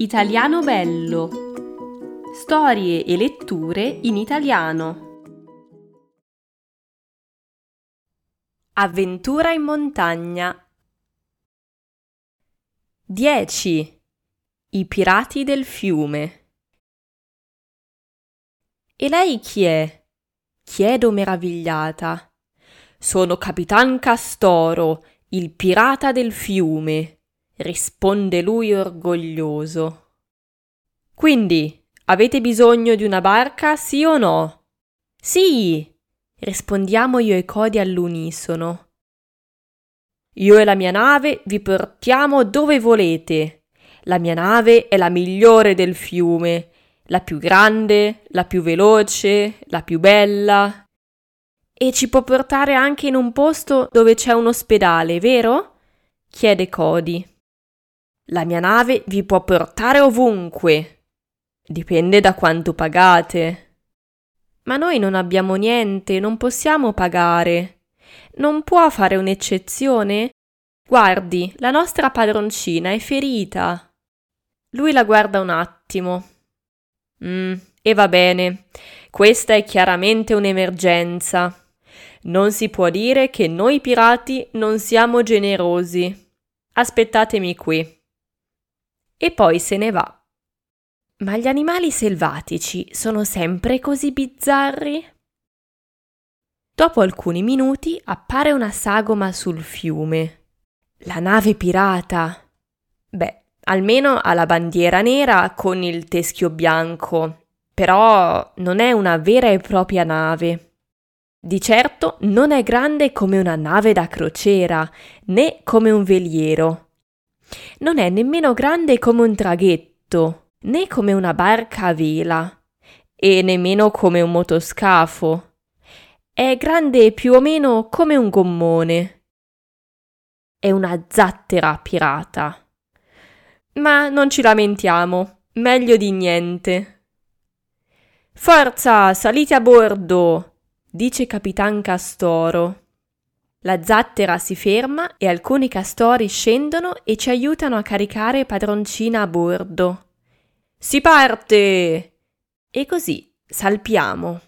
Italiano Bello. Storie e letture in italiano. Avventura in montagna. 10. I pirati del fiume. E lei chi è? chiedo meravigliata. Sono Capitan Castoro, il pirata del fiume risponde lui orgoglioso. Quindi, avete bisogno di una barca, sì o no? Sì, rispondiamo io e Cody all'unisono. Io e la mia nave vi portiamo dove volete. La mia nave è la migliore del fiume, la più grande, la più veloce, la più bella. E ci può portare anche in un posto dove c'è un ospedale, vero? chiede Cody. La mia nave vi può portare ovunque. Dipende da quanto pagate. Ma noi non abbiamo niente, non possiamo pagare. Non può fare un'eccezione? Guardi, la nostra padroncina è ferita. Lui la guarda un attimo. Mm, e va bene. Questa è chiaramente un'emergenza. Non si può dire che noi pirati non siamo generosi. Aspettatemi qui e poi se ne va. Ma gli animali selvatici sono sempre così bizzarri? Dopo alcuni minuti appare una sagoma sul fiume. La nave pirata. Beh, almeno ha la bandiera nera con il teschio bianco, però non è una vera e propria nave. Di certo non è grande come una nave da crociera, né come un veliero non è nemmeno grande come un traghetto, né come una barca a vela, e nemmeno come un motoscafo. È grande più o meno come un gommone. È una zattera pirata. Ma non ci lamentiamo, meglio di niente. Forza, salite a bordo, dice Capitan Castoro. La zattera si ferma e alcuni castori scendono e ci aiutano a caricare padroncina a bordo. Si parte! E così salpiamo.